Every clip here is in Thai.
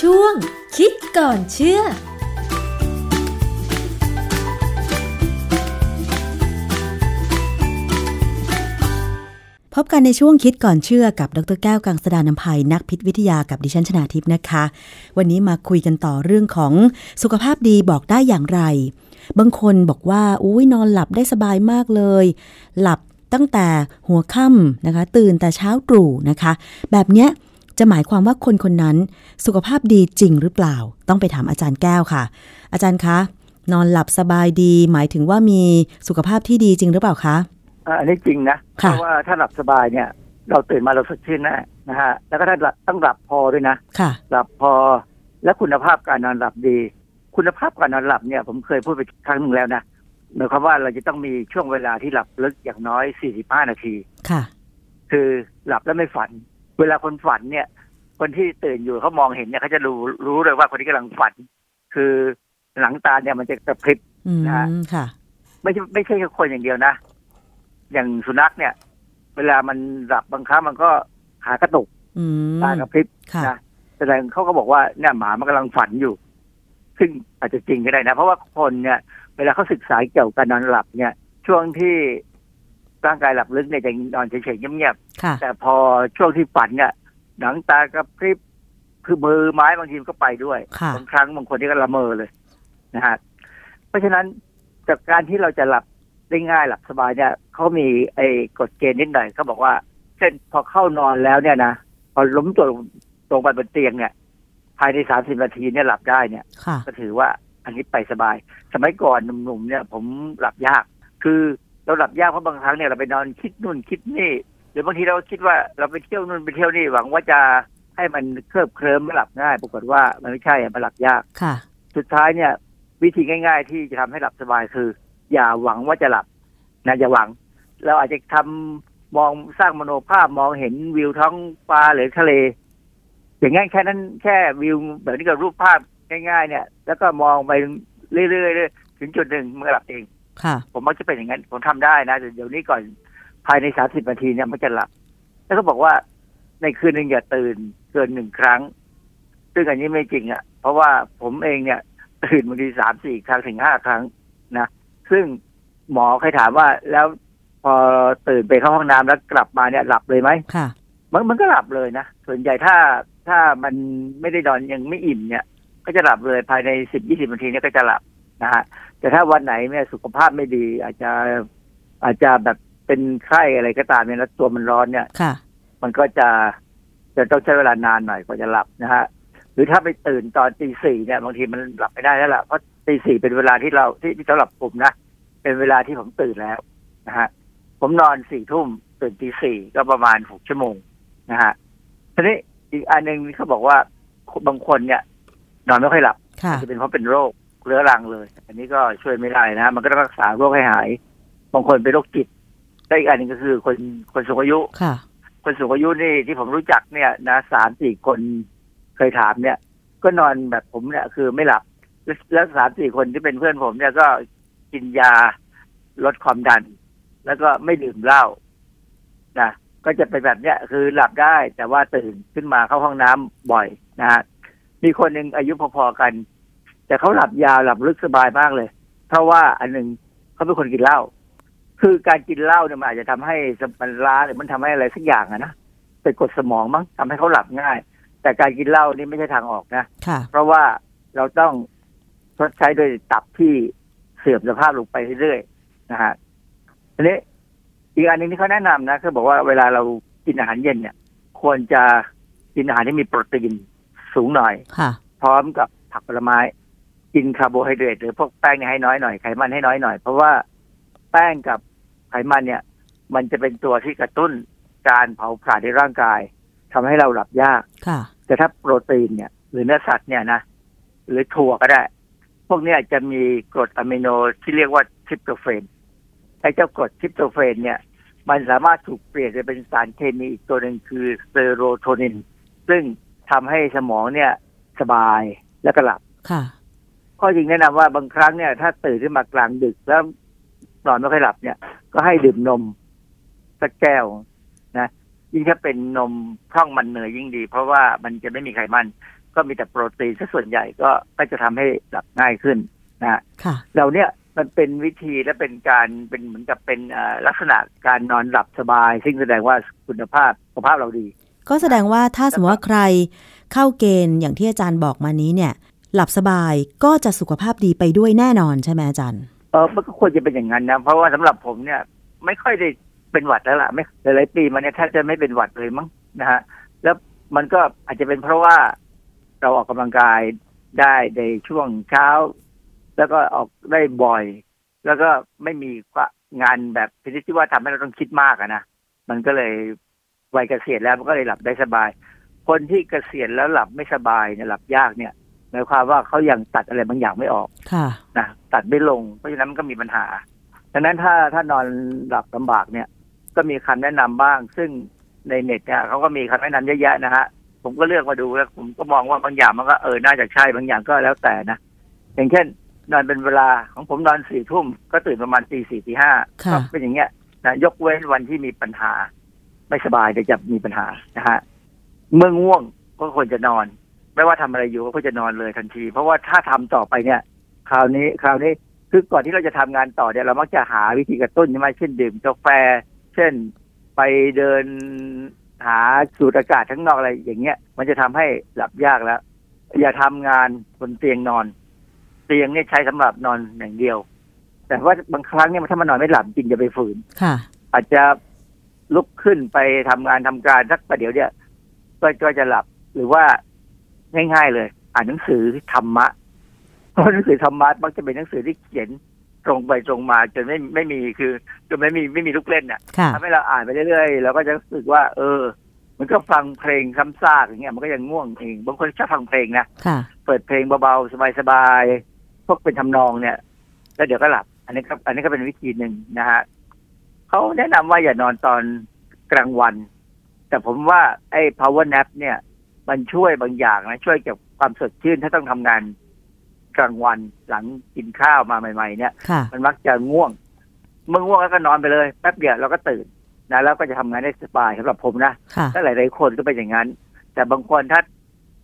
ช่วง คิดก่อนเชื่อพบกันในช่วงคิดก่อนเชื่อกับดรแก้วกังสดานนภัยนักพิษวิทยากับดิฉันชนาทิพย์นะคะ วันนี้มาคุยกันต่อเรื่องของสุขภาพดีบอกได้อย่างไร บางคนบอกว่าอุ้ยนอนหลับได้สบายมากเลย หลับตั้งแต่หัวค่ำนะคะ ตื่นแต่เช้าตรู่นะคะ แบบเนี้ย จะหมายความว่าคนคนนั้นสุขภาพดีจริงหรือเปล่า ต้องไปถามอาจารย์แก้วค่ะ อาจารย์คะ นอนหลับสบายดี หมายถึงว่ามีสุขภาพที่ดีจริงหรือเปล่าคะอ่าอันนี้จริงนะเพค่ะราะว่าถ้าหลับสบายเนี่ย เราตื่นมาเราสดชื่นแน่นะฮะแล้วก็ถ้าหลับต้องหลับพอด้วยนะค่ะหลับพอและคุณภาพการนอนหลับดี คุณภาพการนอนหลับเนี่ย ผมเคยพูดไปครั้งหนึ่งแล้วนะหมายความว่าเราจะต้องมีช่วงเวลาที่หลับลึกอย่างน้อย 45 นาที ค่ะ คือหลับแล้วไม่ฝัน เวลาคนฝันเนี่ย คนที่ตื่นอยู่เขามองเห็นเนี่ยเขาจะรู้รู้เลยว่าคนที่กำลังฝัน คือหลังตาเนี่ยมันจะกระพริบอืมนะฮะค่ะ ไม่ใช่ไม่ใช่แค่คนอย่างเดียวนะ อย่างสุนัขเนี่ย เวลามันหลับบางครั้งมันก็ขากระตุกอืมตากระพริบค่ะนะแสดงเขาก็บอกว่าเนี่ยหมามันกำลังฝันอยู่ ซึ่งอาจจะจริงก็ได้นะ เพราะว่าคนเนี่ย เวลาเขาศึกษาเกี่ยวกับการนอนหลับเนี่ย ช่วงที่ ร่างกายหลับลึกเนี่ยจะนอนเฉยๆเงียบค่ะๆแต่พอช่วงที่ฝันเนี่ยหนังตากระพริบคือมือไม้บางทีมันก็ไปด้วยค่ะบางครั้งบางคนที่ก็ละเมอเลยนะฮะเพราะฉะนั้นจากการที่เราจะหลับได้ง่ายหลับสบายเนี่ยเขามีไอ้กฎเกณฑ์นิดหน่อยเขาบอกว่า เช่นพอเข้านอนแล้วเนี่ยนะพอล้มตัวลงตรงไปบนเตียงเนี่ย ภายในสามสิบนาทีเนี่ยหลับได้เนี่ยค่ะก็ถือว่าอันนี้ไปสบาย สมัยก่อนหนุ่มๆเนี่ย ผมหลับยาก คือ เราหลับยากเพราะบางครั้งเนี่ยเราไปนอนคิดนู่นคิดนี่ หรือบางทีเราคิดว่าเราไปเที่ยวนู่นไปเที่ยวนี่หวังว่าจะให้มันเคลิบเคลิ้มไม่หลับง่าย ปรากฏว่ามันไม่ใช่อะมันหลับยากค่ะ สุดท้ายเนี่ย วิธีง่าย ๆ ที่จะทำให้หลับสบายคือ อย่าหวังว่าจะหลับนะอย่าหวัง เราอาจจะทำมองสร้างมโนภาพมองเห็นวิวท้องฟ้าหรือทะเล อย่างง่ายแค่นั้นแค่วิวแบบนี้กับรูปภาพง่าย ๆ เนี่ย แล้วก็มองไปเรื่อยๆถึงจุดหนึ่งมันก็หลับเองค่ะ ผมมักจะเป็นอย่างนั้นผมทำได้นะแต่เดี๋ยวนี้ก่อนภายในสามสิบนาทีเนี่ยมันจะหลับ แล้วก็บอกว่าในคืนหนึ่งอย่าตื่นเกินหนึ่งครั้ง ซึ่งอันนี้ไม่จริงอะ่ะ เพราะว่าผมเองเนี่ยตื่นบางทีสามสี่ครั้งถึงห้าครั้งนะ ซึ่งหมอเคยถามว่าแล้วพอตื่นไปเข้าห้องน้ำแล้วกลับมาเนี่ยหลับเลยไหมค่ะ มันมันก็หลับเลยนะ ส่วนใหญ่ถ้าถ้ามันไม่ได้นอนยังไม่อิ่มเนี่ย ก็จะหลับเลยภายในสิบยี่สิบนาทีเนี่ยก็จะหลับ นะฮะแต่ถ้าวันไหนเนี่ยสุขภาพไม่ดี อาจจะอาจจะแบบเป็นไข้อะไรก็ตามเนี่ยแล้วตัวมันร้อนเนี่ยค่ะ มันก็จะจะต้องใช้เวลานานหน่อยกว่าจะหลับนะฮะหรือถ้าไปตื่นตอนตีสี่เนี่ยบางทีมันหลับไม่ได้แล้วล่ะเพราะตีสี่เป็นเวลาที่เราที่ที่สำหรับผมนะเป็นเวลาที่ผมตื่นแล้วนะฮะผมนอนสี่ทุ่มตื่นตีสี่ก็ประมาณหกชั่วโมงนะฮะทีนี้อีกอันหนึ่งเขาบอกว่าบางคนเนี่ย นอนไม่ค่อยหลับค่ะจะเป็นเพราะเป็นโรค เรื้อรังเลย อันนี้ก็ช่วยไม่ได้นะ มันก็ต้องรักษาโรคให้หาย บางคนเป็นโรคจิตและอีกอันหนึ่งก็คือคนคนสูงอายุค่ะ คนสูงอายุนี่ที่ผมรู้จักเนี่ยนะสามสี่คนเคยถามเนี่ย ก็นอนแบบผมเนี่ยคือไม่หลับ แล้วแล้วสามสี่คนที่เป็นเพื่อนผมเนี่ยก็กินยาลดความดัน แล้วก็ไม่ดื่มเหล้านะก็จะเป็นแบบเนี้ยคือหลับได้แต่ว่าตื่นขึ้นมาเข้าห้องน้ำบ่อยนะฮะมีคนหนึ่งอายุพอๆกัน แต่เขาหลับยาวหลับลึกสบายมากเลย เพราะว่าอันหนึ่งเขาเป็นคนกินเหล้าคือการกินเหล้าเนี่ยมันอาจจะทำให้มันล้าหรือมันทำให้อะไรสักอย่างอะนะเป็นกรดสมองมั้งทำให้เขาหลับง่าย แต่การกินเหล้านี่ไม่ใช่ทางออกนะคะเพราะว่าเราต้องชดใช้โดยตับที่เสื่อมสภาพลงไปเรื่อยๆนะฮะทีนี้อีกอันหนึ่งที่เขาแนะนำนะเขาบอกว่าเวลาเรากินอาหารเย็นเนี่ย ควรจะกินอาหารที่มีโปรตีนสูงหน่อยค่ะพร้อมกับผักผลไม้ กินคาร์โบไฮเดรตหรือพวกแป้งเนี่ยให้น้อยหน่อยไขมันให้น้อยหน่อย เพราะว่าแป้งกับไขมันเนี่ย มันจะเป็นตัวที่กระตุ้นการเผาผลาญในร่างกายทำให้เราหลับยากค่ะ แต่ถ้าโปรตีนเนี่ย หรือเนื้อสัตว์เนี่ยนะหรือถั่วก็ได้ พวกเนี้ยจะมีกรดอะมิโนที่เรียกว่าทริปโตเฟนไอ้เจ้ากรดทริปโตเฟนเนี่ย มันสามารถถูกเปลี่ยนไปเป็นสารเคมีอีกตัวหนึ่งคือเซโรโทนิน ซึ่งทำให้สมองเนี่ยสบายและก็หลับค่ะ ข้อจริงแนะนำว่าบางครั้งเนี่ยถ้าตื่นขึ้นมากลางดึกแล้วนอนไม่ค่อยหลับเนี่ย ก็ให้ดื่มนมสักแก้วนะยิ่งถ้าเป็นนมพร่องมันเนยยิ่งดี เพราะว่ามันจะไม่มีไขมัน ก็มีแต่โปรตีนซะส่วนใหญ่ก็ก็จะทำให้หลับง่ายขึ้นนะฮะค่ะเราเนี่ยมันเป็นวิธีและเป็นการเป็นเหมือนกับเป็นเอ่อลักษณะการนอนหลับสบาย ซึ่งแสดงว่าคุณภาพสุขภาพเราดี ก็แสดงว่าถ้าสมมติว่าใครเข้าเกณฑ์อย่างที่อาจารย์บอกมานี้เนี่ย หลับสบายก็จะสุขภาพดีไปด้วยแน่นอนใช่ไหมอาจารย์เออมันก็ควรจะเป็นอย่างนั้นนะ เพราะว่าสำหรับผมเนี่ยไม่ค่อยได้เป็นหวัดแล้วล่ะ ไม่หลายปีมาเนี่ยแทบจะไม่เป็นหวัดเลยมั้งนะฮะแล้วมันก็อาจจะเป็นเพราะว่าเราออกกำลังกายได้ในช่วงเช้า แล้วก็ออกได้บ่อย แล้วก็ไม่มีงานแบบชนิดที่ว่าทำให้เราต้องคิดมากอะนะมันก็เลยวัยเกษียณแล้วมันก็เลยหลับได้สบาย คนที่เกษียณแล้วหลับไม่สบายเนี่ยหลับยากเนี่ย หมายความว่าเขายังตัดอะไรบางอย่างไม่ออกค่ะนะตัดไม่ลงเพราะฉะนั้นมันก็มีปัญหาดังนั้นถ้าถ้านอนหลับลำบากเนี่ย ก็มีคำแนะนำบ้าง ซึ่งในเน็ตเนี่ยเขาก็มีคำแนะนำเยอะแยะนะฮะผมก็เลือกมาดูแล้ว ผมก็มองว่าบางอย่างมันก็เออน่าจะใช่บางอย่างก็แล้วแต่นะอย่างเช่น นอนเป็นเวลาของผมนอนสี่ทุ่มก็ตื่นประมาณตีสี่ตีห้าค่ะก็เป็นอย่างเงี้ยนะยกเว้นวันที่มีปัญหา ไม่สบายเดี๋ยวจะมีปัญหานะฮะเมื่อง่วงก็ควรจะนอน ไม่ว่าทำอะไรอยู่ก็ควรจะนอนเลยทันที เพราะว่าถ้าทำต่อไปเนี่ย คราวนี้คราวนี้คือก่อนที่เราจะทำงานต่อเนี่ยเรามักจะหาวิธีกระตุ้นใช่ไหมเช่นดื่มกาแฟ เช่นไปเดินหาสูดอากาศข้างนอกอะไรอย่างเงี้ย มันจะทำให้หลับยากแล้ว อย่าทำงานบนเตียงนอน เตียงเนี่ยใช้สำหรับนอนอย่างเดียว แต่ว่าบางครั้งเนี่ยถ้ามันนอนไม่หลับจริงอย่าไปฝืนค่ะ อาจจะลุกขึ้นไปทำงานทำการสักประเดี๋ยวเนี่ยก็ก็จะหลับหรือว่า ง่าย ๆ เลย อ่านหนังสือธรรมะเพราะหนังสือธรรมะมักจะเป็นหนังสือที่เขียนตรงไปตรงมาจนไม่ไม่มีคือจนไม่มีไม่มีลูกเล่นน่ะค่ะทำให้เราอ่านไปเรื่อยๆเราก็จะรู้สึกว่า เออ มันก็ฟังเพลงซ้ำซากอย่างเงี้ยมันก็ยังง่วงเองบางคนชอบฟังเพลงนะค่ะเปิดเพลงเบาๆสบายๆพวกเป็นทำนองเนี่ย แล้วเดี๋ยวก็หลับ อันนี้ก็อันนี้ก็เป็นวิธีหนึ่งนะฮะเขาแนะนำว่าอย่านอนตอนกลางวัน แต่ผมว่าไอ้ power nap เนี่ย มันช่วยบางอย่างนะช่วยเกี่ยวกับความสดชื่นถ้าต้องทำงานกลางวันหลังกินข้าวมาใหม่ ๆ เนี่ยค่ะมันมักจะง่วง เมื่อง่วงแล้วก็นอนไปเลยแป๊บเดียวเราก็ตื่นนะแล้วก็จะทำงานได้สบายสำหรับผมนะค่ะถ้าหลายๆคนก็เป็นอย่างนั้น แต่บางคนถ้า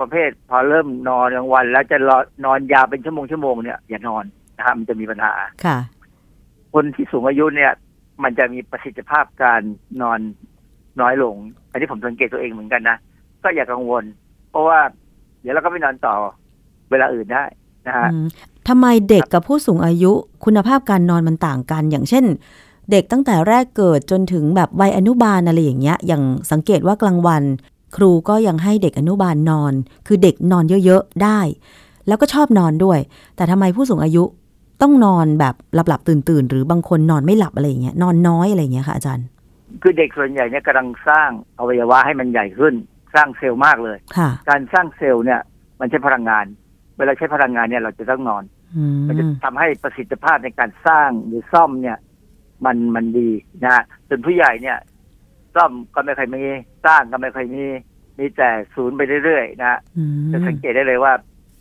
ประเภท พอเริ่มนอนกลางวัน แล้วจะรอนอนยาวเป็นชั่วโมงชั่วโมงเนี่ยอย่านอนนะครับมันจะมีปัญหาค่ะ คนที่สูงอายุเนี่ย มันจะมีประสิทธิภาพการนอนน้อยลง อันนี้ผมสังเกตตัวเองเหมือนกันนะ ก็อย่ากังวล เพราะว่าเดี๋ยวเราก็ไปนอนต่อเวลาอื่นได้นะฮะอืมทำไมเด็กกับผู้สูงอายุคุณภาพการนอนมันต่างกัน อย่างเช่น เด็กตั้งแต่แรกเกิดจนถึงแบบวัยอนุบาลอะไรอย่างเงี้ย อย่างสังเกตว่ากลางวัน ครูก็ยังให้เด็กอนุบาลนอน คือเด็กนอนเยอะๆได้ แล้วก็ชอบนอนด้วย แต่ทำไมผู้สูงอายุต้องนอนแบบหลับๆตื่นๆ หรือบางคนนอนไม่หลับอะไรอย่างเงี้ยนอนน้อยอะไรอย่างเงี้ยค่ะอาจารย์ คือเด็กส่วนใหญ่เนี่ยกำลังสร้างอวัยวะให้มันใหญ่ขึ้น สร้างเซลล์มากเลยค่ะการสร้างเซลล์เนี่ย มันใช้พลังงาน เวลาใช้พลังงานเนี่ยเราจะต้องนอนอืมมันจะทำให้ประสิทธิภาพในการสร้างหรือซ่อมเนี่ย มันมันดีนะฮะส่วนผู้ใหญ่เนี่ย ซ่อมก็ไม่ค่อยมีสร้างก็ไม่ค่อยมีมีแต่ศูนย์ไปเรื่อยๆนะฮะอืมจะสังเกตได้เลยว่า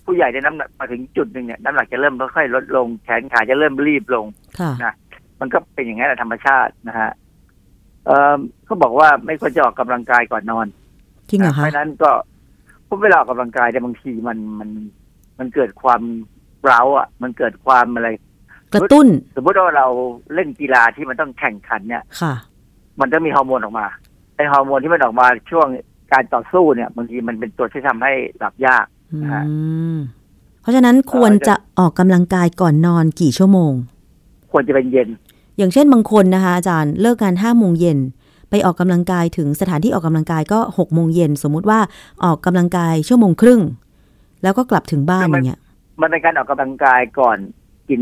ผู้ใหญ่ในยน้ำหนักมาถึงจุดหนึ่งเนี่ยน้ำหนักจะเริ่มค่อยๆลดลง แขนขาจะเริ่มรีบลงค่ะนะมันก็เป็นอย่างนั้นแหละธรรมชาตินะฮะเอ่อเขาบอกว่าไม่ควรจะออกกำลังกายก่อนนอน จริงเหรอเพคะราะฉะนั้นก็พวกเวลาออกกำลังกายเนี่ยบางทีมันมันมันเกิดความเร้าอะ มันเกิดความอะไร กระตุ้น สมมติว่าเราเล่นกีฬาที่มันต้องแข่งขันเนี่ยค่ะ มันต้องมีฮอร์โมนออกมาไอฮอร์โมนที่มันออกมาช่วงการต่อสู้เนี่ยบางทีมันเป็นตัวที่ทำให้หลับยากอืนะฮะมเพราะฉะนั้นควรจะออกกำลังกายก่อนนอนกี่ชั่วโมง ควรจะเป็นเย็น อย่างเช่นบางคนนะคะอาจารย์เลิกงานห้าโมงเย็น ไปออกกำลังกายถึงสถานที่ออกกำลังกายก็หกโมงเย็นสมมุติว่าออกกำลังกายชั่วโมงครึ่ง แล้วก็กลับถึงบ้านอย่างเงี้ยมันเป็นการออกกำลังกายก่อนกิน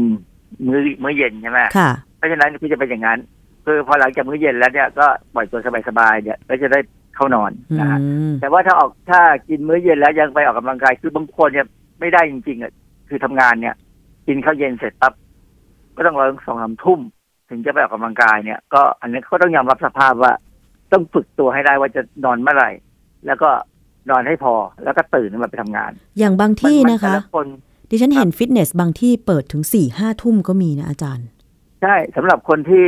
มื้อมื้อเย็นใช่ไหมค่ะเพราะฉะนั้นคือจะเป็นอย่างนั้นคือพอหลังจากมื้อเย็นแล้วเนี่ยก็ปล่อยตัวสบายๆเนี่ยก็จะได้เข้านอนอืนะฮะมแต่ว่าถ้าออกถ้ากินมื้อเย็นแล้วยังไปออกกำลังกายคือบางคนเนี่ยไม่ได้จริงๆอะคือทำงานเนี่ย กินข้าวเย็นเสร็จปั๊บก็ต้องรอถึงสองสามทุ่ม ถึงจะไปออกกำลังกายเนี่ย ก็อันนี้ก็ต้องยอมรับสภาพว่า ต้องฝึกตัวให้ได้ว่าจะนอนเมื่อไหร่ แล้วก็นอนให้พอแล้วก็ตื่นขึ้นมาไปทำงาน อย่างบางที่มันะคะแต่ลคนดิฉันเห็นฟิตเนสบางที่เปิดถึงสี่ห้าทุ่มก็มีนะอาจารย์ ใช่สำหรับคนที่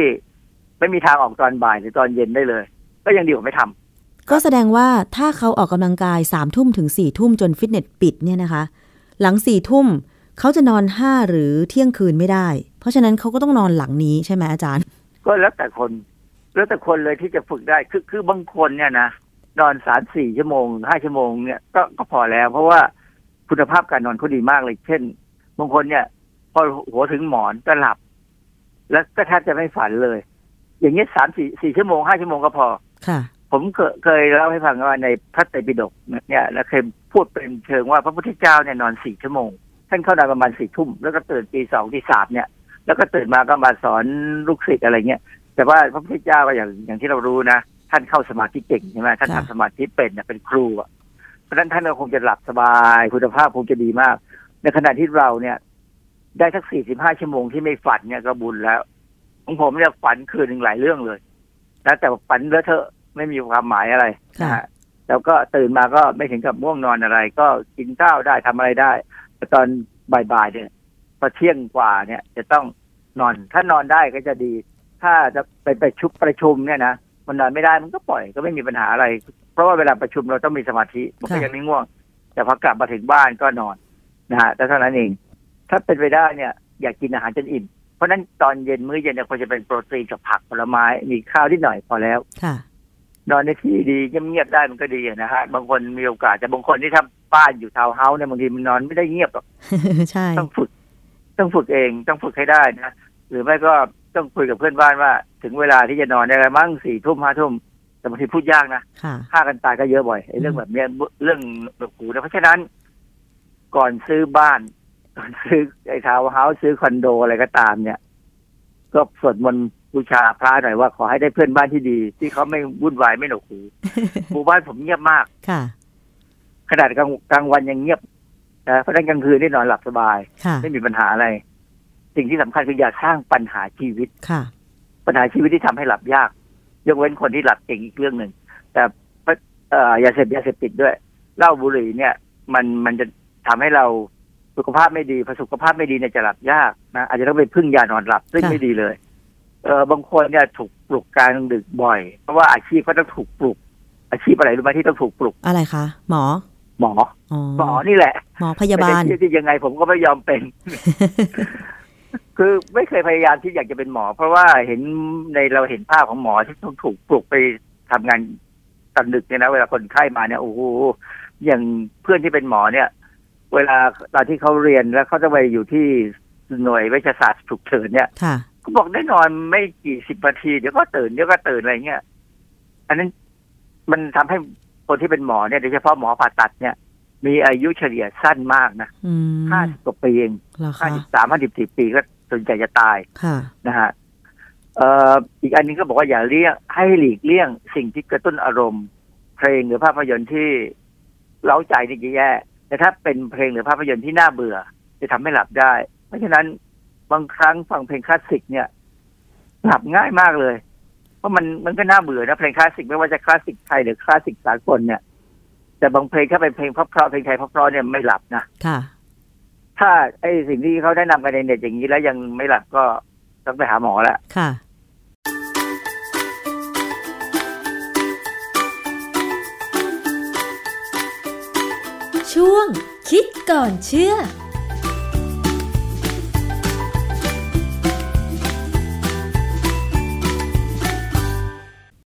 ไม่มีทางออกตอนบ่ายหรือตอนเย็นได้เลย ก็ยังดีกว่าไม่ทำก็แสดงว่าถ้าเขาออกกำลังกายสามทุ่มถึงสี่ทุ่มจนฟิตเนสปิดเนี่ยนะคะ หลังสี่ทุ่มเขาจะนอนห้าหรือเที่ยงคืนไม่ได้เพ ราะฉะนั้นเขาก็ต้องนอนหลังนี้ใช่ไหมอาจารย์ ก็แล้วแต่คน แล้วแต่คนเลยที่จะฝึกได้คือคือบางคนเนี่ยนะนอนสามสี่ชั่วโมงห้าชั่วโมงเนี่ยก็ก็พอแล้ว เพราะว่าคุณภาพการนอนเขาดีมากเลย เช่นบางคนเนี่ย พอหัวถึงหมอนก็หลับ แล้วก็แทบจะไม่ฝันเลย อย่างเงี้ยสามสี่สี่ชั่วโมงห้าชั่วโมงก็พอค่ะ ผมเคยเคยเล่าให้ฟังว่าในพระไตรปิฎกเนี่ยแล้วเคยพูดเป็นเชิงว่าพระพุทธเจ้าเนี่ยนอนสี่ชั่วโมงท่านเข้านอนประมาณสี่ทุ่มแล้วก็ตื่นตีสองตีสามเนี่ย แล้วก็ตื่นมาก็มาสอนลูกศิษย์อะไรเงี้ยแต่ว่าพระพุทธเจ้าก็อย่างอย่างที่เรารู้นะท่านเข้าสมาธิเก่งใช่ไหมท่านค่ะทำสมาธิเป็นเนี่ยเป็นครูอะเพราะฉะนั้นท่านก็คงจะหลับสบายคุณภาพคงจะดีมาก ในขณะที่เราเนี่ย ได้สักสี่สิบห้าชั่วโมงที่ไม่ฝันเนี่ยก็บุญแล้วของผมเนี่ยฝันคืนหนึ่งหลายเรื่องเลยนะแต่ว่าฝันเลอะเทอะไม่มีความหมายอะไรนะฮะแล้วก็ตื่นมาก็ไม่ถึงกับง่วงนอนอะไร ก็กินข้าวได้ทำอะไรได้แต่ตอนบ่ายๆเนี่ย พอเที่ยงกว่าเนี่ย จะต้องนอน ถ้านอนได้ก็จะดี ถ้าจะไปไปชุบประชุมเนี่ยนะมันนอนไม่ได้มันก็ปล่อยก็ไม่มีปัญหาอะไร เพราะว่าเวลาประชุมเราต้องมีสมาธิมันก็ค่ะยังไม่ง่วง แต่พอกลับมาถึงบ้านก็นอนนะฮะแต่เท่านั้นเอง ถ้าเป็นไปได้เนี่ย อยากกินอาหารจนอิ่มเพราะฉะนั้นตอนเย็นมื้อเย็นเนี่ยควรจะเป็นโปรตีนกับผักผลไม้มีข้าวนิดหน่อยพอแล้วค่ะนอนในที่ดีเงียบๆได้มันก็ดีอะนะฮะบางคนมีโอกาสแต่บางคนที่ทำบ้านอยู่ทาวน์เฮาส์เนี่ยบางทีมันนอนไม่ได้เงียบหรอกใช่ต้องฝึก ต้องฝึกเองต้องฝึกให้ได้นะหรือไม่ก็ต้องคุยกับเพื่อนบ้านว่า ถึงเวลาที่จะนอนได้แล้วมั้งสี่ทุ่มห้าทุ่มแต่บางทีพูดยากนะค่ะฆ่ากันตายก็เยอะบ่อยไอ้เรื่องแบบเนี้ยเรื่องแบบหูนะเพราะฉะนั้น ก่อนซื้อบ้านก่อนซื้อไอ้ทาวน์เฮาส์ซื้อคอนโดอะไรก็ตามเนี่ย ก็สวดมนต์บูชาพระหน่อยว่าขอให้ได้เพื่อนบ้านที่ดี ที่เขาไม่วุ่นวายไม่หนวกหูหมู่บ้านผมเงียบมากค่ะขนาดกลางกลางวันยังเงียบ นะเพราะฉะนั้นกลางคืนได้นอนหลับสบายค่ะไม่มีปัญหาอะไร สิ่งที่สำคัญคืออย่าสร้างปัญหาชีวิตค่ะ ปัญหาชีวิตที่ทำให้หลับยาก ยกเว้นคนที่หลับเก่งอีกเรื่องหนึ่งแต่เอ่อยาเสพยาเสพติดด้วยเหล้าบุหรี่เนี่ย มันมันจะทำให้เราสุขภาพไม่ดีพอสุขภาพไม่ดีเนี่ยจะหลับยากนะอาจจะต้องไปพึ่งยานอนหลับซึ่งค่ะไม่ดีเลย เออบางคนเนี่ยถูกปลุกกลารดึกบ่อย เพราะว่าอาชีพก็ต้องถูกปลุก อาชีพอะไรรู้ไหมที่ต้องถูกปลุกอะไรคะหมอ หมออ๋อหมอนี่แหละ หมอพยาบาลไม่ได้ที่ยังไงผมก็ไม่ยอมเป็น คือไม่เคยพยายามที่อยากจะเป็นหมอ เพราะว่าเห็นในเราเห็นภาพของหมอที่ต้องถูกปลุกไปทำงานตอนดึกเนี่ยนะเวลาคนไข้มาเนี่ยโอ้โหอย่างเพื่อนที่เป็นหมอเนี่ย เวลาตอนที่เขาเรียนแล้วเขาจะไปอยู่ที่หน่วยเวชศาสตร์ฉุกเฉินเนี่ยค่ะเขาบอกได้นอนไม่กี่สิบนาทีเดี๋ยวก็ตื่นเดี๋ยวก็ตื่นอะไรเงี้ยอันนั้นมันทำให้ คนที่เป็นหมอเนี่ยโดยเฉพาะหมอผ่าตัดเนี่ย มีอายุเฉลี่ยสั้นมากนะอืมห้าสิบกว่าปีเองเหรอห้าคะสิบสามห้าสิบสี่ปีก็สนใจจะตายค่ะนะฮะเอ่ออีกอันหนึงก็บอกว่าอย่าเลี่ยงให้หลีกเลี่ยงสิ่งที่กระตุ้นอารมณ์ เพลงหรือภาพยนตร์ที่เล้าใจนี่จะแย่แต่ถ้าเป็นเพลงหรือภาพยนตร์ที่น่าเบื่อ จะทำให้หลับได้ เพราะฉะนั้นบางครั้งฟังเพลงคลาสสิกเนี่ยหลับง่ายมากเลยเพ ราะมันมันก็น่าเบื่อนะเพลงคลาสสิกไม่ว่าจะคลาสสิกไทยหรือคลาสสิกสากลเนี่ย แต่บางเพลงถ้าเป็นเพลงเพราะๆเพลงไทยเพราะๆเนี่ยไม่หลับนะค่ะ ถ้าไอ้สิ่งที่เขาแนะนำกันในเน็ตอย่างนี้แล้วยังไม่หลับก็ต้องไปหาหมอแล้วค่ะช่วงคิดก่อนเชื่อ